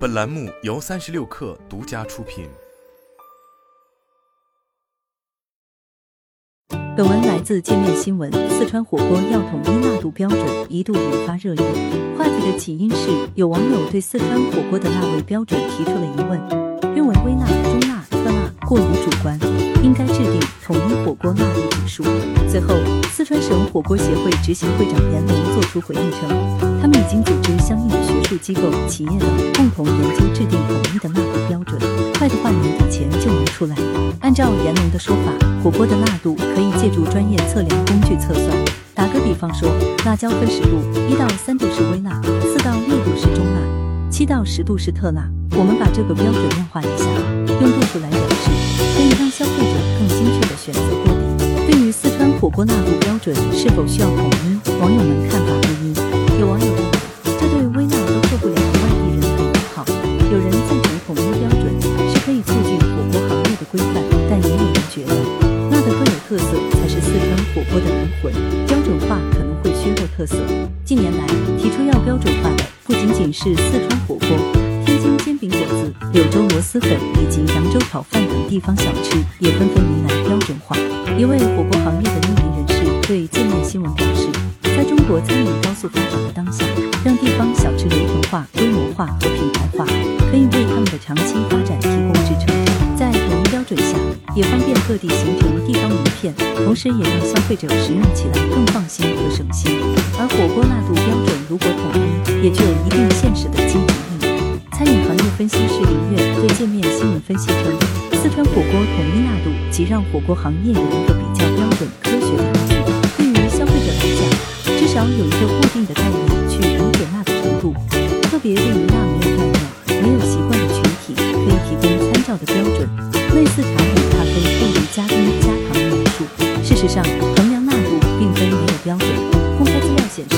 本栏目由三十六氪独家出品。本文来自界面新闻。四川火锅要统一辣度标准，一度引发热议。话题的起因是，有网友对四川火锅的辣味标准提出了疑问，认为微辣、中辣、特辣过于主观，应该制定统一火锅辣度指数。随后，四川省火锅协会执行会长严龙作出回应称，已经组织相应的学术机构、企业等共同研究制定统一的辣度标准，快的话年底前就能出来。按照严龙的说法，火锅的辣度可以借助专业测量工具测算。打个比方说，辣椒分十度，一到三度是微辣，四到六度是中辣，七到十度是特辣。我们把这个标准量化一下，用度数来表示，可以让消费者更精确的选择锅底。对于四川火锅辣度标准是否需要统一，网友们看法的灵魂，标准化可能会削弱特色。近年来，提出要标准化的不仅仅是四川火锅，天津煎饼果子、柳州螺蛳粉以及扬州炒饭等地方小吃也纷纷迎来标准化。一位火锅行业的匿名人士对界面新闻表示，在中国餐饮高速发展的当下，让地方小吃流程化、规模化和品牌化，可以为他们的长期发展提供支撑。也方便各地形成地方名片，同时也让消费者食用起来更放心和省心。而火锅辣度标准如果统一，也具有一定现实的积极意义。餐饮行业分析师林月对界面新闻分析称，四川火锅统一辣度，即让火锅行业有一个比较标准、科学的依据。对于消费者来讲，至少有一个固定的概念去理解辣的程度，特别对于辣没有概念、没有习惯的群体，可以提供参照的标准，类似茶事实上，衡量辣度并非没有标准。公开资料显示，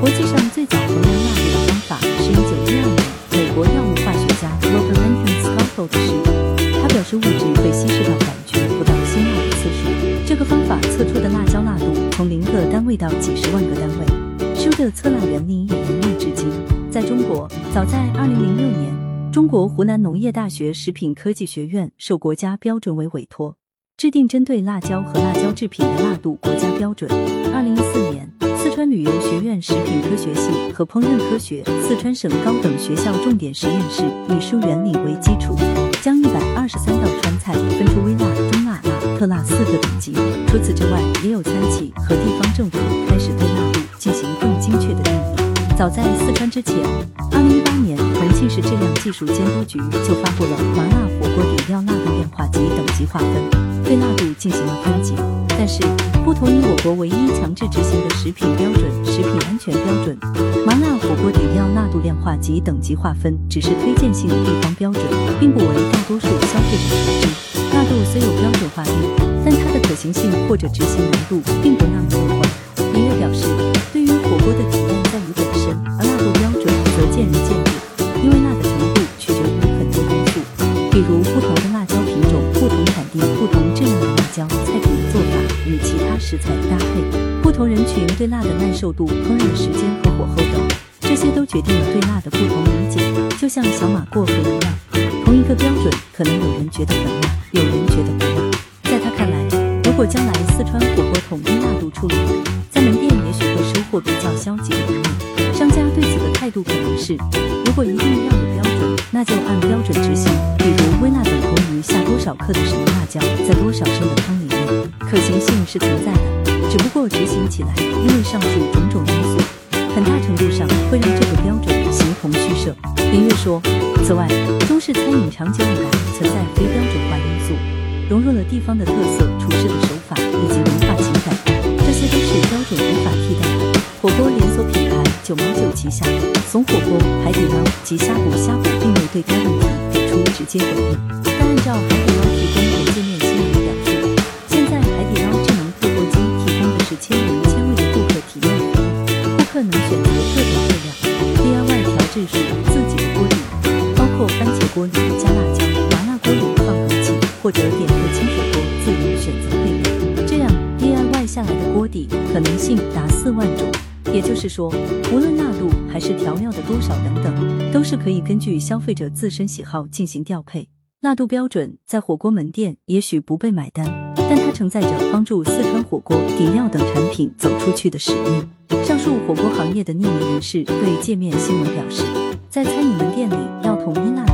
国际上最早衡量辣度的方法是一九一二年美国药物化学家 Robert Anton s c o f f l 的实验。他表示，物质被稀释到感觉不到辛辣的次数。这个方法测出的辣椒辣度从零个单位到几十万个单位。书的测辣原理也沿用至今。在中国，早在二零零六年，中国湖南农业大学食品科技学院受国家标准委委托，制定针对辣椒和辣椒制品的辣度国家标准。二零一四年，四川旅游学院食品科学系和烹饪科学四川省高等学校重点实验室以书原理为基础，将一百二十三道川菜分出微辣、中辣、辣、特辣四个等级。除此之外，也有餐企和地方政府开始对早在四川之前，二零一八年，重庆市质量技术监督局就发布了麻辣火锅底料辣度变化及等级划分，对辣度进行了分级。但是，不同于我国唯一强制执行的食品标准——食品安全标准，麻辣火锅底料辣度量化及等级划分只是推荐性的地方标准，并不为大多数消费者所知。辣度虽有标准化率，但它的可行性或者执行难度并不那么乐观。李月表示，对于火锅的人群对辣的耐受度、烹饪的时间和火候等，这些都决定了对辣的不同理解。就像小马过河一样，同一个标准，可能有人觉得很辣，有人觉得不辣。在他看来，如果将来四川火锅统一辣度处理，在门店也许会收获比较消极的一面。商家对此的态度可能是：如果一定要有标准，那就按标准执行。比如微辣等同于下多少克的什么辣椒在多少升的汤里面，可行性是存在的，只不过执行起来，因为上述种种因素，很大程度上会让这个标准形同虚设。林月说，此外，中式餐饮长久以来存在非标准化因素，融入了地方的特色、厨师的手法以及文化情感，这些都是标准无法替代的。火锅连锁品牌九毛九旗下怂火锅、海底捞及呷哺呷哺并未对该问题给出直接回应，但按照海底捞提供给或者点个清水锅自由选择配料，这样 DIY 下来的锅底可能性达四万种。也就是说，无论辣度还是调料的多少等等，都是可以根据消费者自身喜好进行调配。辣度标准在火锅门店也许不被买单，但它承载着帮助四川火锅底料等产品走出去的使命。上述火锅行业的匿名人士对界面新闻表示，在餐饮门店里要统一辣，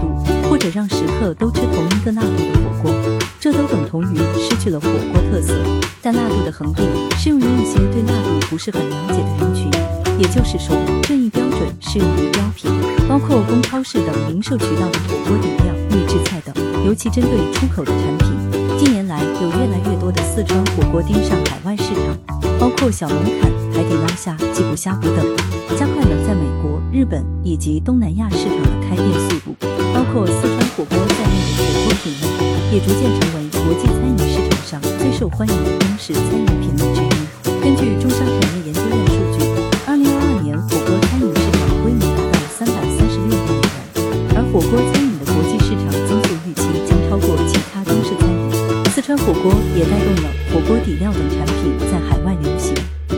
或者让食客都吃同一个辣度的火锅，这都等同于失去了火锅特色。但辣度的恒定适用于一些对辣度不是很了解的人群，也就是说，这一标准适用于标品，包括供超市等零售渠道的火锅底料、预制菜等。尤其针对出口的产品，近年来有越来越多的四川火锅盯上海外市场，包括小龙坎、海底捞虾、吉普虾补等，加快了在美国、日本以及东南亚市场的开店速度。包括四川火锅在内的火锅品类，也逐渐成为国际餐饮市场上最受欢迎的中式餐饮品类之一。根据中商产业研究院数据，二零二二年火锅餐饮市场规模达到三百三十六亿美元，而火锅餐饮的国际市场增速预期将超过其他中式餐饮。四川火锅也带动了火锅底料等产品在海外流行。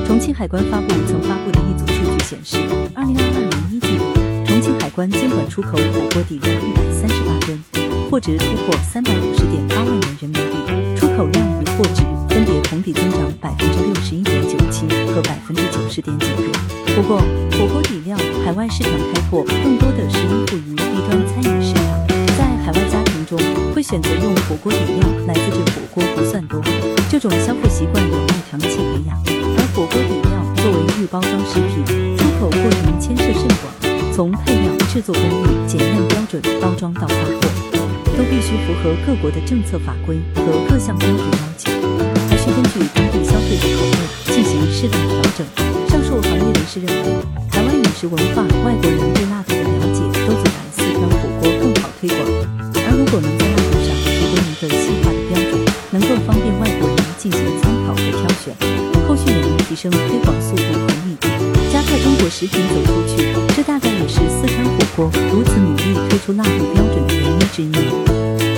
重庆海关发布曾发布的一组数据显示，二零二二年一季度，重庆海关监管出口火锅底料一百，货值突破三百五十点八万元人民币，出口量与货值分别同比增长百分之六十一点九七和百分之九十点九六。不过，火锅底料海外市场开拓更多的是依附于低端餐饮市场，在海外家庭中会选择用火锅底料来自制火锅不算多，这种消费习惯有待长期培养。而火锅底料作为预包装食品，出口过程牵涉甚广，从配料、制作工艺、检验标准、包装到发货，都必须符合各国的政策法规和各项标准要求，还需根据当地消费者口味进行适当调整。上述行业人士认为，台湾饮食文化、外国人对辣度的了解都阻拦四川火锅更好推广。而如果能在辣度上提供一个细化的标准，能够方便外国人进行参考和挑选，后续也能提升推广速度，食品走出去。这大概也是四川火锅如此努力推出辣度标准的原因之一。